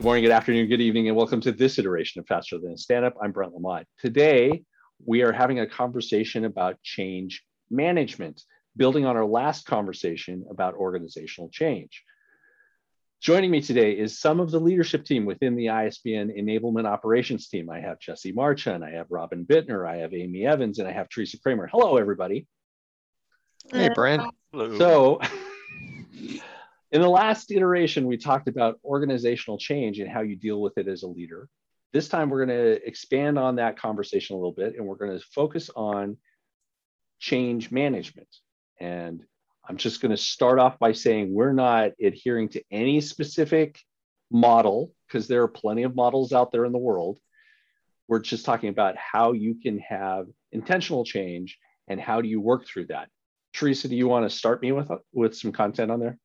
Good morning, good afternoon, good evening, and welcome to this iteration of Faster Than a Stand Up. I'm Brent Lamont. Today, we are having a conversation about change management, building on our last conversation about organizational change. Joining me today is some of the leadership team within the ISBN enablement operations team. I have Jesse Marchand, I have Robin Bittner, I have Amy Evans, and I have Teresa Kramer. Hello, everybody. Hey, Brent. Hello. So, in the last iteration, we talked about organizational change and how you deal with it as a leader. This time, we're going to expand on that conversation a little bit and we're going to focus on change management. And I'm just going to start off by saying we're not adhering to any specific model because there are plenty of models out there in the world. We're just talking about how you can have intentional change and how do you work through that. Teresa, do you want to start me with with some content on there?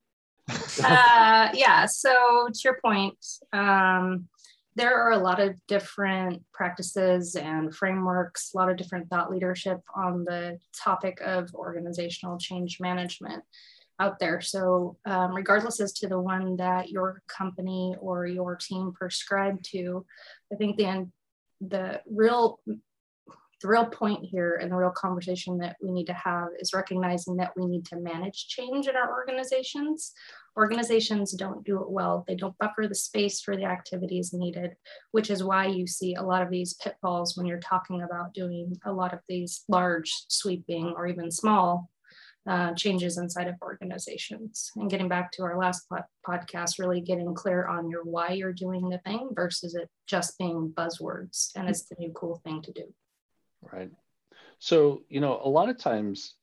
Uh, yeah. So to your point, um, there are a lot of different practices and frameworks, a lot of different thought leadership on the topic of organizational change management out there. So, um, regardless as to the one that your company or your team prescribed to, I think the the real the real point here and the real conversation that we need to have is recognizing that we need to manage change in our organizations. Organizations don't do it well. They don't buffer the space for the activities needed, which is why you see a lot of these pitfalls when you're talking about doing a lot of these large, sweeping, or even small uh, changes inside of organizations. And getting back to our last pod- podcast, really getting clear on your why you're doing the thing versus it just being buzzwords and it's the new cool thing to do. Right. So, you know, a lot of times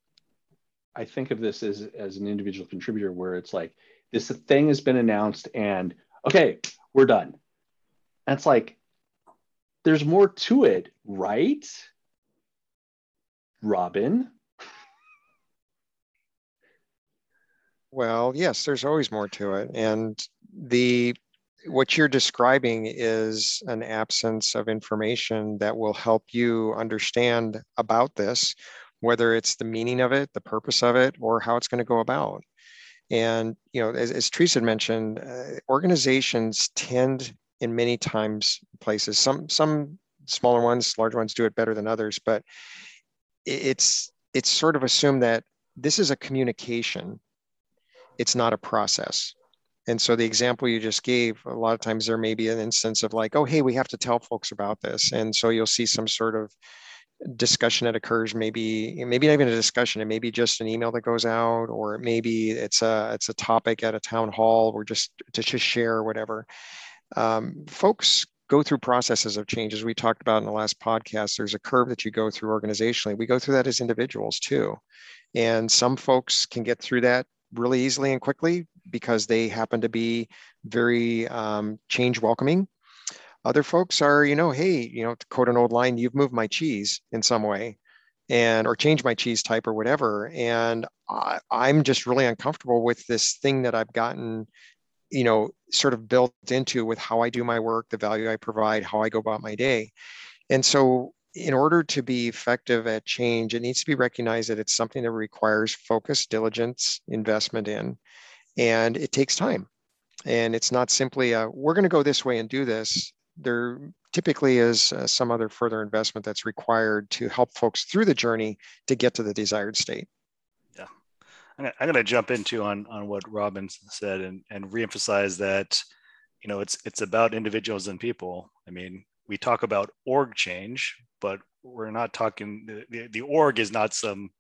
I think of this as, as an individual contributor where it's like, this thing has been announced and okay, we're done. It's like, there's more to it, right? Robin? Well, yes, there's always more to it. And the what you're describing is an absence of information that will help you understand about this, whether it's the meaning of it, the purpose of it, or how it's going to go about. And you know, as, as Teresa mentioned, uh, organizations tend, in many times, places some some smaller ones, large ones do it better than others, but it's it's sort of assumed that this is a communication. It's not a process and so the example you just gave, a lot of times there may be an instance of like, oh, hey, we have to tell folks about this. And so you'll see some sort of discussion that occurs maybe maybe not even a discussion it may be just an email that goes out or maybe it's a it's a topic at a town hall or just to just share whatever. Um, folks go through processes of change as we talked about in the last podcast. There's a curve that you go through organizationally. We go through that as individuals too. And some folks can get through that really easily and quickly because they happen to be very um, change welcoming. Other folks are, you know, hey, you know, to quote an old line, you've moved my cheese in some way and or change my cheese type or whatever. And I, I'm just really uncomfortable with this thing that I've gotten, you know, sort of built into with how I do my work, the value I provide, how I go about my day. And so in order to be effective at change, it needs to be recognized that it's something that requires focus, diligence, investment in, and it takes time. And it's not simply a, we're going to go this way and do this. There typically is uh, some other further investment that's required to help folks through the journey to get to the desired state. Yeah, I'm going to jump into on on what Robin said and and reemphasize that, you know, it's it's about individuals and people. I mean, we talk about org change, but we're not talking the, the org is not some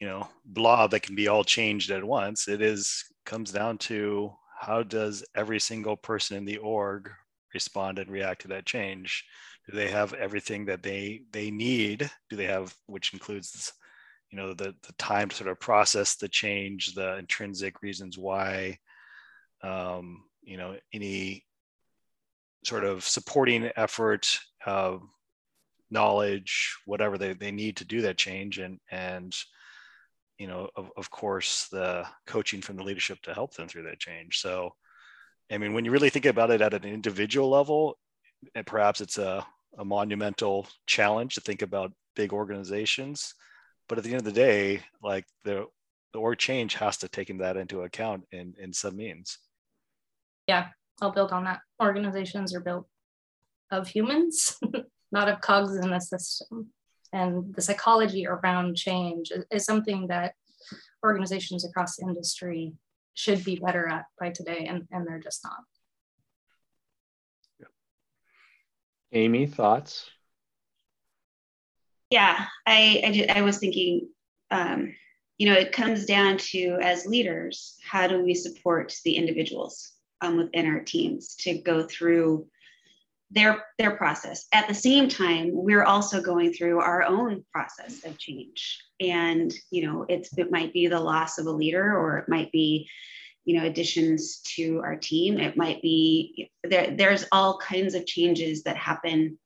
you know blob that can be all changed at once it is comes down to how does every single person in the org respond and react to that change do they have everything that they they need do they have which includes you know the, the time to sort of process the change the intrinsic reasons why um, you know any sort of supporting effort, uh, knowledge, whatever they, they need to do that change. And, and you know, of, of course, the coaching from the leadership to help them through that change. So, I mean, when you really think about it at an individual level, and perhaps it's a, a monumental challenge to think about big organizations. But at the end of the day, like the, the org change has to take that into account in, in some means. Yeah, I'll build on that. Organizations are built of humans, not of cogs in a system. And the psychology around change is, is something that organizations across industry should be better at by today, and, and they're just not. Amy, thoughts? Yeah, I, I, I was thinking, um, you know, it comes down to as leaders, how do we support the individuals um, within our teams to go through their their process. At the same time we're also going through our own process of change. And you know it's it might be the loss of a leader or it might be you know additions to our team. It might be there there's all kinds of changes that happen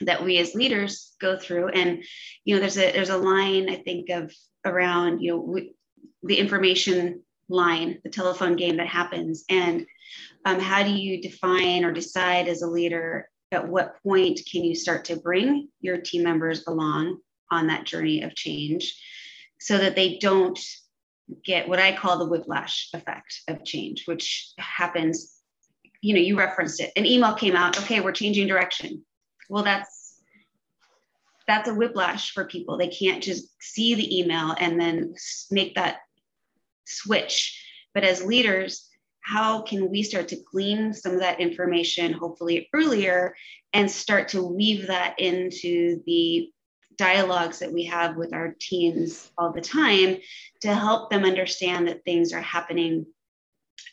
that we as leaders go through. And you know there's a there's a line i think of around you know we, the information line the telephone game that happens and um, how do you define or decide as a leader at what point can you start to bring your team members along on that journey of change so that they don't get what I call the whiplash effect of change, which happens, you know, you referenced it. An email came out, okay, we're changing direction. Well, that's that's a whiplash for people. They can't just see the email and then make that switch. But as leaders, how can we start to glean some of that information, hopefully earlier, and start to weave that into the dialogues that we have with our teams all the time to help them understand that things are happening,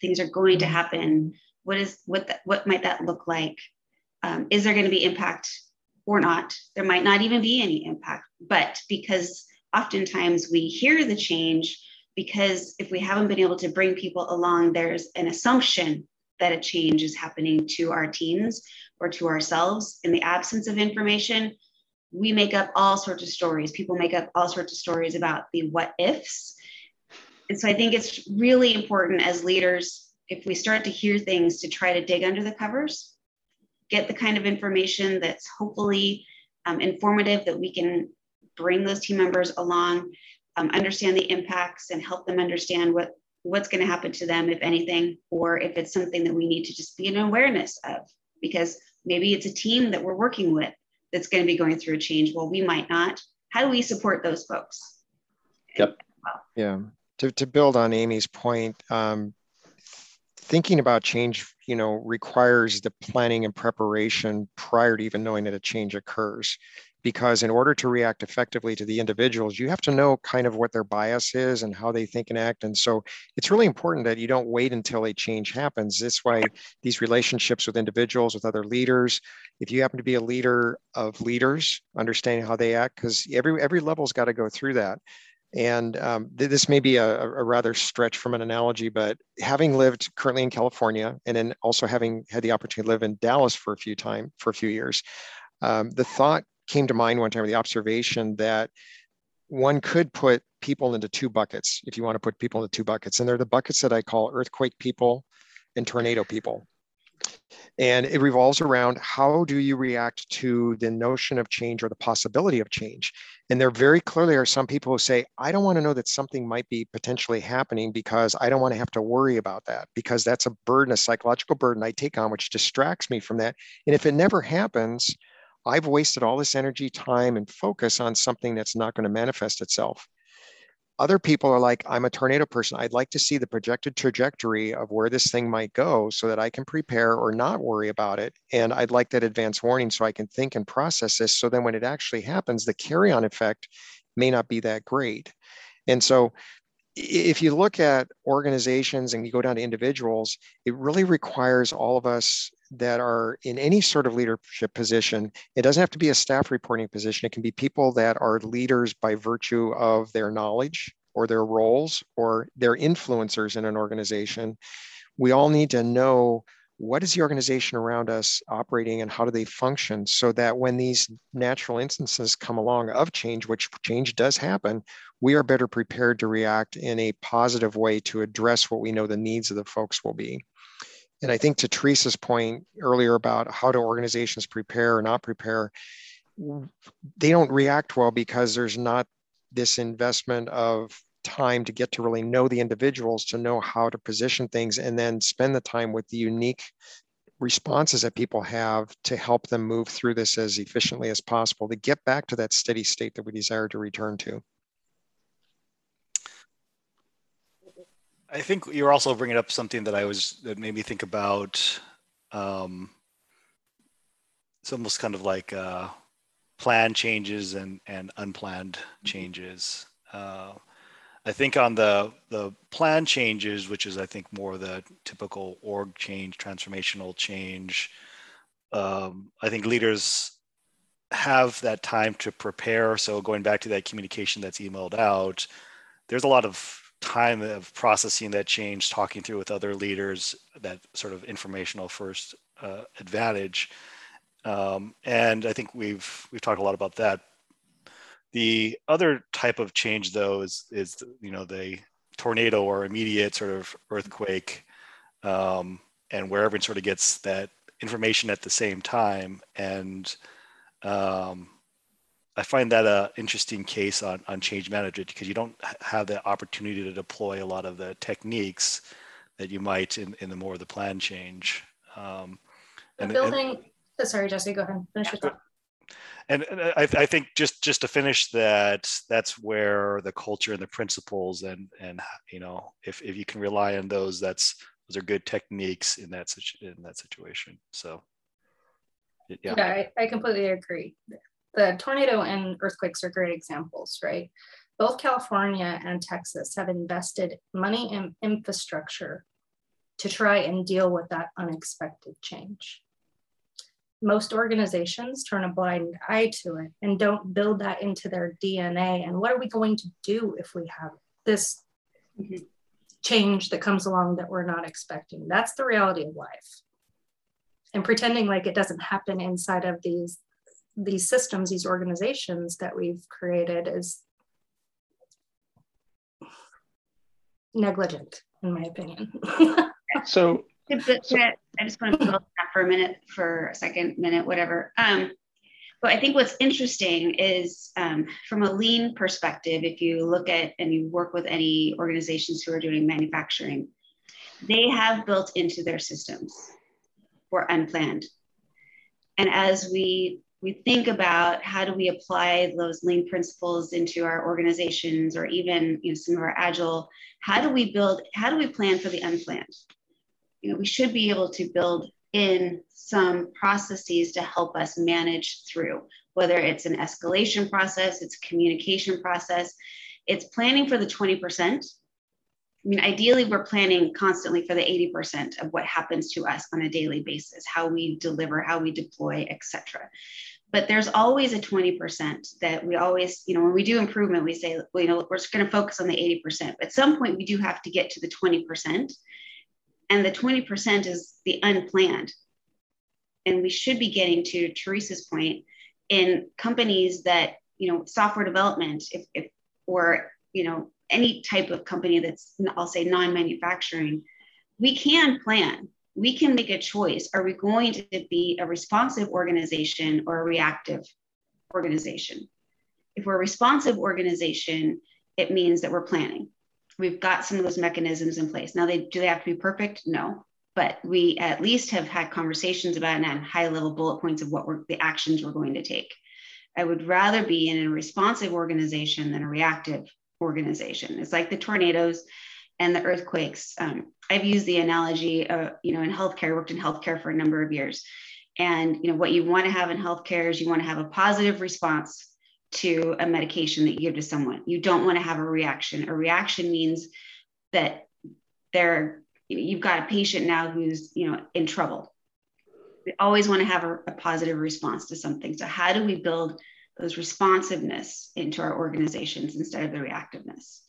things are going to happen. What is what that, what might that look like? Um, is there going to be impact or not? There might not even be any impact, but because oftentimes we hear the change because if we haven't been able to bring people along, there's an assumption that a change is happening to our teams or to ourselves in the absence of information. We make up all sorts of stories. People make up all sorts of stories about the what ifs. And so I think it's really important as leaders, if we start to hear things, to try to dig under the covers, get the kind of information that's hopefully um, informative that we can bring those team members along um, understand the impacts and help them understand what what's going to happen to them if anything or if it's something that we need to just be an awareness of. Because maybe it's a team that we're working with that's going to be going through a change. Well we might not. How do we support those folks? Yep. Yeah. To, to build on amy's point um, thinking about change you know requires the planning and preparation prior to even knowing that a change occurs because in order to react effectively to the individuals you have to know kind of what their bias is and how they think and act. And so it's really important that you don't wait until a change happens. This way these relationships with individuals with other leaders if you happen to be a leader of leaders understanding how they act because every every level's got to go through that. And um, th- this may be a, a, rather stretch from an analogy, but having lived currently in California and then also having had the opportunity to live in Dallas for a few time for a few years, um, the thought came to mind one time the observation that one could put people into two buckets if you want to put people into two buckets and they're the buckets that i call earthquake people and tornado people. And it revolves around how do you react to the notion of change or the possibility of change. And there very clearly are some people who say i don't want to know that something might be potentially happening because i don't want to have to worry about that because that's a burden a psychological burden i take on which distracts me from that. And if it never happens I've wasted all this energy, time, and focus on something that's not going to manifest itself. Other people are like, I'm a tornado person. I'd like to see the projected trajectory of where this thing might go so that I can prepare or not worry about it. And I'd like that advance warning so I can think and process this. So then when it actually happens, the carry on effect may not be that great. And so if you look at organizations and you go down to individuals, it really requires all of us that are in any sort of leadership position. It doesn't have to be a staff reporting position. It can be people that are leaders by virtue of their knowledge or their roles or their influencers in an organization. We all need to know what is the organization around us operating and how do they function so that when these natural instances come along of change, which change does happen, we are better prepared to react in a positive way to address what we know the needs of the folks will be. And I think to Teresa's point earlier about how do organizations prepare or not prepare, they don't react well because there's not this investment of time to get to really know the individuals, to know how to position things, and then spend the time with the unique responses that people have to help them move through this as efficiently as possible to get back to that steady state that we desire to return to. I think you're also bringing up something that I was that made me think about. Um, it's almost kind of like uh, planned changes and and unplanned changes. Uh, I think on the the plan changes, which is I think more the typical org change, transformational change. Um, I think leaders have that time to prepare. So going back to that communication that's emailed out, there's a lot of time of processing that change, talking through with other leaders, that sort of informational first uh, advantage. Um, and I think we've we've talked a lot about that. The other type of change, though, is is you know the tornado or immediate sort of earthquake, um, and where everyone sort of gets that information at the same time. And um, I find that a interesting case on on change management because you don't have the opportunity to deploy a lot of the techniques that you might in, in the more of the plan change. Um, and, building. And, oh, sorry, Jesse. Go ahead. Finish your thought and I, I, think just just to finish that that's where the culture and the principles and and you know if, if you can rely on those that's those are good techniques in that in that situation so yeah, yeah I, I completely agree the tornado and earthquakes are great examples right both california and texas have invested money in infrastructure to try and deal with that unexpected change most organizations turn a blind eye to it and don't build that into their DNA. And what are we going to do if we have this mm-hmm. change that comes along that we're not expecting? That's the reality of life. And pretending like it doesn't happen inside of these these systems, these organizations that we've created is negligent, in my opinion. so I just want to build that for a minute, for a second minute, whatever. Um, but I think what's interesting is um, from a lean perspective, if you look at and you work with any organizations who are doing manufacturing, they have built into their systems for unplanned. And as we we think about how do we apply those lean principles into our organizations or even you know, some of our agile, how do we build, how do we plan for the unplanned? you know, we should be able to build in some processes to help us manage through, whether it's an escalation process, it's a communication process, it's planning for the 20%. I mean, ideally, we're planning constantly for the 80% of what happens to us on a daily basis, how we deliver, how we deploy, etc. But there's always a 20% that we always, you know, when we do improvement, we say, well, you know, we're just going to focus on the 80%. At some point, we do have to get to the 20% and the 20% is the unplanned. And we should be getting to Teresa's point in companies that, you know, software development, if, if or, you know, any type of company that's, I'll say non manufacturing, we can plan. We can make a choice. Are we going to be a responsive organization or a reactive organization? If we're a responsive organization, it means that we're planning we've got some of those mechanisms in place. Now, they do they have to be perfect? No, but we at least have had conversations about and high level bullet points of what we're, the actions we're going to take. I would rather be in a responsive organization than a reactive organization. It's like the tornadoes and the earthquakes. Um, I've used the analogy, uh, you know, in healthcare, I worked in healthcare for a number of years. And, you know, what you want to have in healthcare is you want to have a positive response to a medication that you give to someone. You don't want to have a reaction. A reaction means that they're you've got a patient now who's you know in trouble. We always want to have a, a positive response to something. So how do we build those responsiveness into our organizations instead of the reactiveness?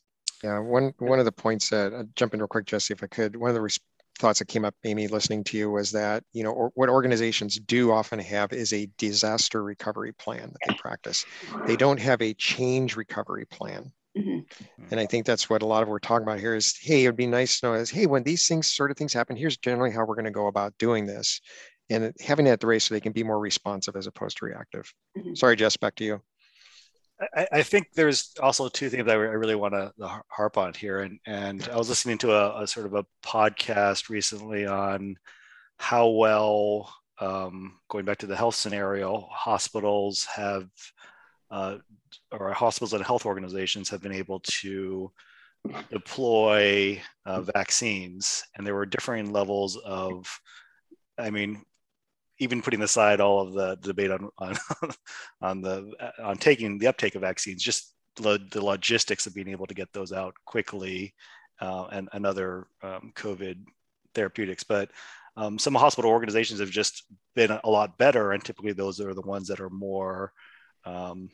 Yeah, one one of the points that uh, jump in real quick, Jesse, if I could. One of the res- thoughts that came up, Amy, listening to you was that, you know, or, what organizations do often have is a disaster recovery plan that they practice. They don't have a change recovery plan. Mm-hmm. And I think that's what a lot of we're talking about here is, hey, it'd be nice to know is, hey, when these things sort of things happen, here's generally how we're going to go about doing this. And having that at the race so they can be more responsive as opposed to reactive. Mm-hmm. Sorry, Jess, back to you. I, I, think there's also two things that I, really want to harp on here, and and I was listening to a, a sort of a podcast recently on how well, um, going back to the health scenario, hospitals have, uh, or hospitals and health organizations have been able to deploy uh, vaccines, and there were differing levels of, I mean, even putting aside all of the debate on on, on the on taking the uptake of vaccines, just the, the logistics of being able to get those out quickly, uh, and, and other um, COVID therapeutics. But um, some hospital organizations have just been a lot better, and typically those are the ones that are more, um,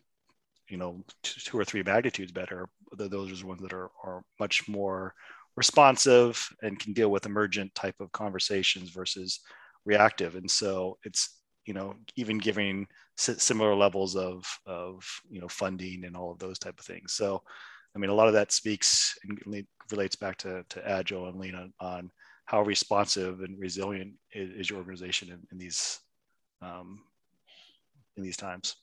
you know, two or three magnitudes better. Those are the ones that are, are much more responsive and can deal with emergent type of conversations versus reactive. And so it's you know even giving similar levels of of you know funding and all of those type of things. So i mean a lot of that speaks and relates back to, to agile and lean on, on how responsive and resilient is, is your organization in, in these um, in these times.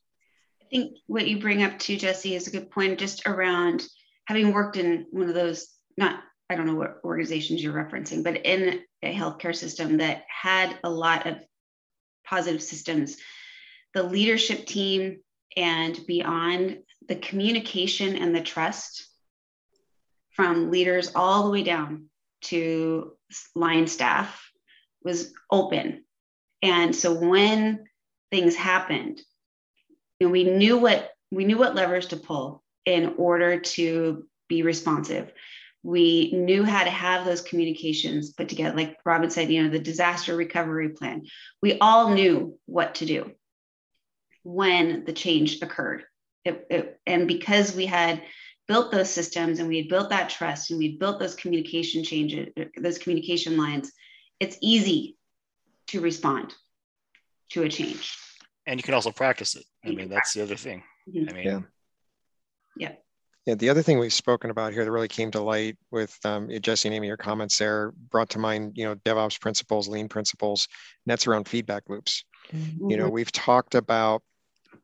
I think what you bring up too jesse is a good point just around having worked in one of those not I don't know what organizations you're referencing, but in a healthcare system that had a lot of positive systems, the leadership team and beyond the communication and the trust from leaders all the way down to line staff was open. And so when things happened, you know, we knew what we knew what levers to pull in order to be responsive we knew how to have those communications put together like robin said you know the disaster recovery plan. We all knew what to do when the change occurred. It, it, and because we had built those systems and we had built that trust and we built those communication changes those communication lines it's easy to respond to a change. And you can also practice it. I mean that's the other thing. Mm-hmm. i mean yeah. yeah yeah, the other thing we've spoken about here that really came to light with um, Jesse and Amy, your comments there brought to mind, you know, DevOps principles, lean principles, and that's around feedback loops. Mm-hmm. You know, we've talked about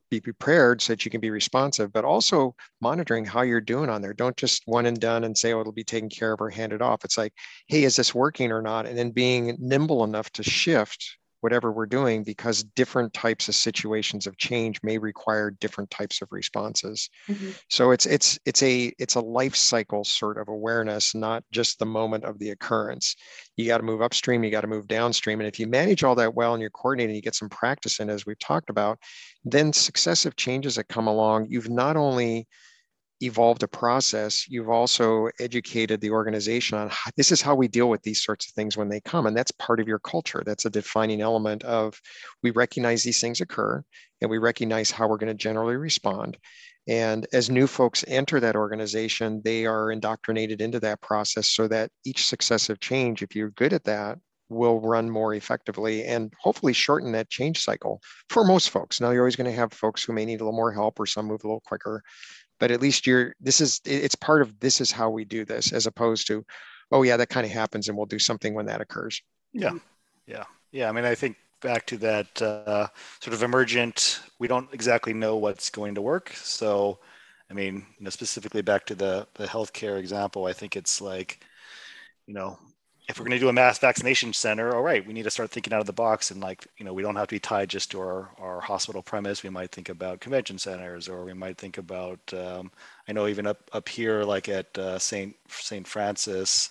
be prepared so that you can be responsive, but also monitoring how you're doing on there. Don't just one and done and say, oh, it'll be taken care of or handed off. It's like, hey, is this working or not? And then being nimble enough to shift whatever we're doing because different types of situations of change may require different types of responses mm-hmm. so it's it's it's a it's a life cycle sort of awareness not just the moment of the occurrence you got to move upstream you got to move downstream and if you manage all that well and you're coordinating you get some practice in as we've talked about then successive changes that come along you've not only evolved a process, you've also educated the organization on how, this is how we deal with these sorts of things when they come. And that's part of your culture. That's a defining element of we recognize these things occur and we recognize how we're going to generally respond. And as new folks enter that organization, they are indoctrinated into that process so that each successive change, if you're good at that, will run more effectively and hopefully shorten that change cycle for most folks. Now, you're always going to have folks who may need a little more help or some move a little quicker but at least you're this is it's part of this is how we do this as opposed to oh yeah that kind of happens and we'll do something when that occurs. Yeah. Yeah. Yeah i mean i think back to that uh, sort of emergent we don't exactly know what's going to work. So i mean you know specifically back to the the healthcare example i think it's like you know if we're going to do a mass vaccination center, all right, we need to start thinking out of the box and like, you know, we don't have to be tied just to our, our hospital premise. We might think about convention centers, or we might think about, um, I know even up, up here, like at uh, St. St. Francis,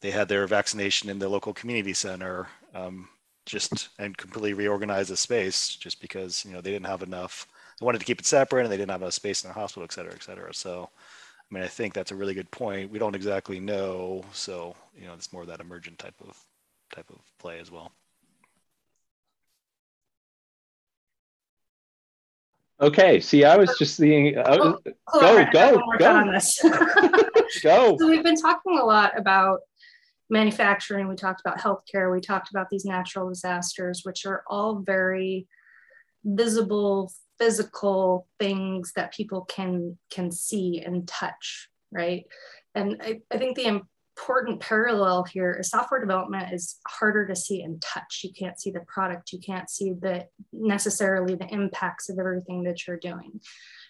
they had their vaccination in the local community center, um, just and completely reorganize the space just because, you know, they didn't have enough, they wanted to keep it separate and they didn't have enough space in the hospital, et cetera, et cetera. So, I mean, I think that's a really good point. We don't exactly know, so you know, it's more of that emergent type of type of play as well. Okay. See, I was just seeing. Uh, oh, go, go, go. On this. go. So we've been talking a lot about manufacturing. We talked about healthcare. We talked about these natural disasters, which are all very visible physical things that people can can see and touch right and i, I think the important parallel here is software development is harder to see and touch. You can't see the product, you can't see the necessarily the impacts of everything that you're doing.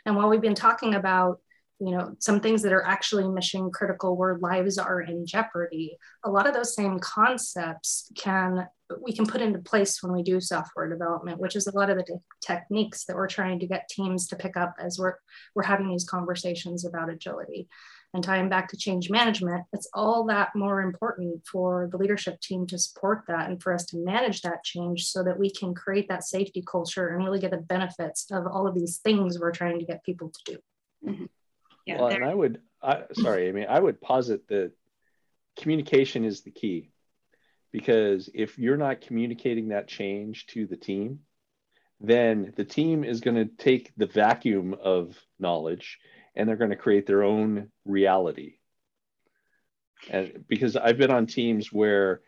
And while we've been talking about you know some things that are actually mission critical where lives are in jeopardy a lot of those same concepts can we can put into place when we do software development which is a lot of the techniques that we're trying to get teams to pick up as we're we're having these conversations about agility and tying back to change management, it's all that more important for the leadership team to support that and for us to manage that change so that we can create that safety culture and really get the benefits of all of these things we're trying to get people to do. Mm-hmm. Yeah, well, and I would, I, sorry, I mean, I would posit that communication is the key because if you're not communicating that change to the team, then the team is going to take the vacuum of knowledge and they're going to create their own reality. And because I've been on teams where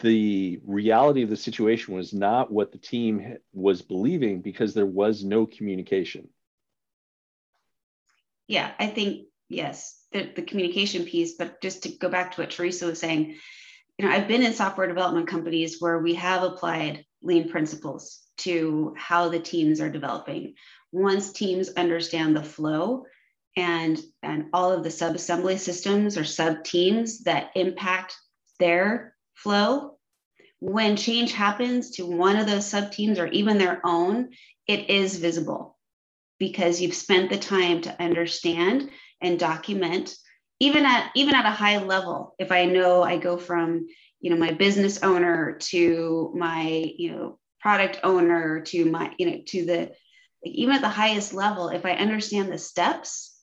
the reality of the situation was not what the team was believing because there was no communication. Yeah, I think, yes, the, the communication piece, but just to go back to what Teresa was saying, you know, I've been in software development companies where we have applied lean principles to how the teams are developing. Once teams understand the flow, and, and all of the sub-assembly systems or sub-teams that impact their flow. When change happens to one of those sub-teams or even their own, it is visible because you've spent the time to understand and document even at even at a high level if i know i go from you know my business owner to my you know product owner to my you know to the even at the highest level if i understand the steps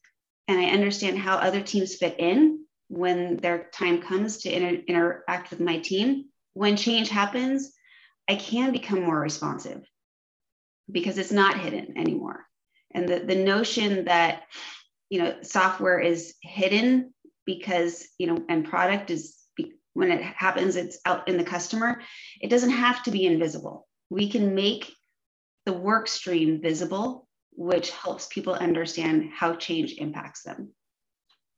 and I understand how other teams fit in when their time comes to inter- interact with my team. When change happens, I can become more responsive because it's not hidden anymore. And the, the notion that, you know, software is hidden because, you know, and product is when it happens, it's out in the customer. It doesn't have to be invisible. We can make the work stream visible which helps people understand how change impacts them.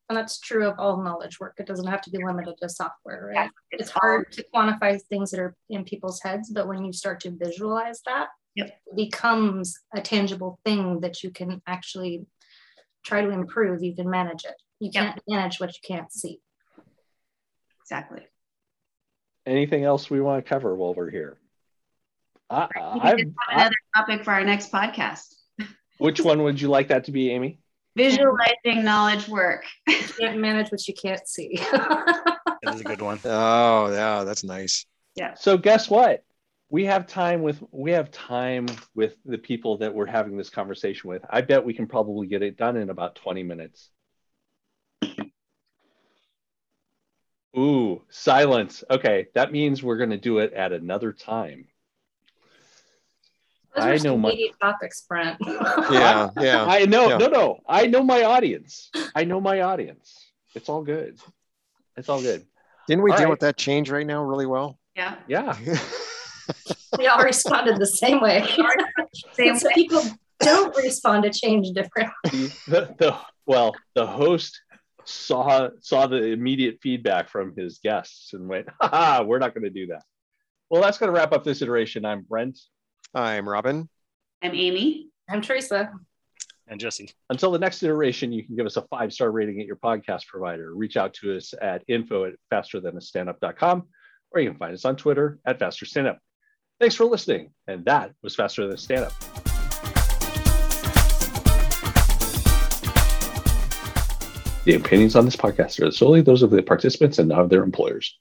And that's true of all knowledge work. It doesn't have to be limited to software, right? Yeah, it's, it's hard to quantify things that are in people's heads, but when you start to visualize that, yep. it becomes a tangible thing that you can actually try to improve. You can manage it. You can't yep. manage what you can't see. Exactly. Anything else we want to cover while we're here? I, have another topic for our next podcast. Which one would you like that to be, Amy? Visualizing knowledge work. you can't manage what you can't see. that is a good one. Oh, yeah, that's nice. Yeah. So guess what? We have time with we have time with the people that we're having this conversation with. I bet we can probably get it done in about 20 minutes. Ooh, silence. Okay, that means we're going to do it at another time. Those I know my topics, Brent. yeah, yeah. I know. Yeah. No, no. I know my audience. I know my audience. It's all good. It's all good. Didn't we all deal right. with that change right now really well? Yeah. Yeah. we all responded the same way. same so way. people don't respond to change differently. The, the, well, the host saw saw the immediate feedback from his guests and went, "Ha, we're not going to do that." Well, that's going to wrap up this iteration. I'm Brent. I'm Robin. I'm Amy. I'm Teresa. And Jesse. Until the next iteration, you can give us a five star rating at your podcast provider. Reach out to us at info at fasterthanastandup.com or you can find us on Twitter at Faster Stand Up. Thanks for listening. And that was Faster Than Stand Up. The opinions on this podcast are solely those of the participants and not of their employers.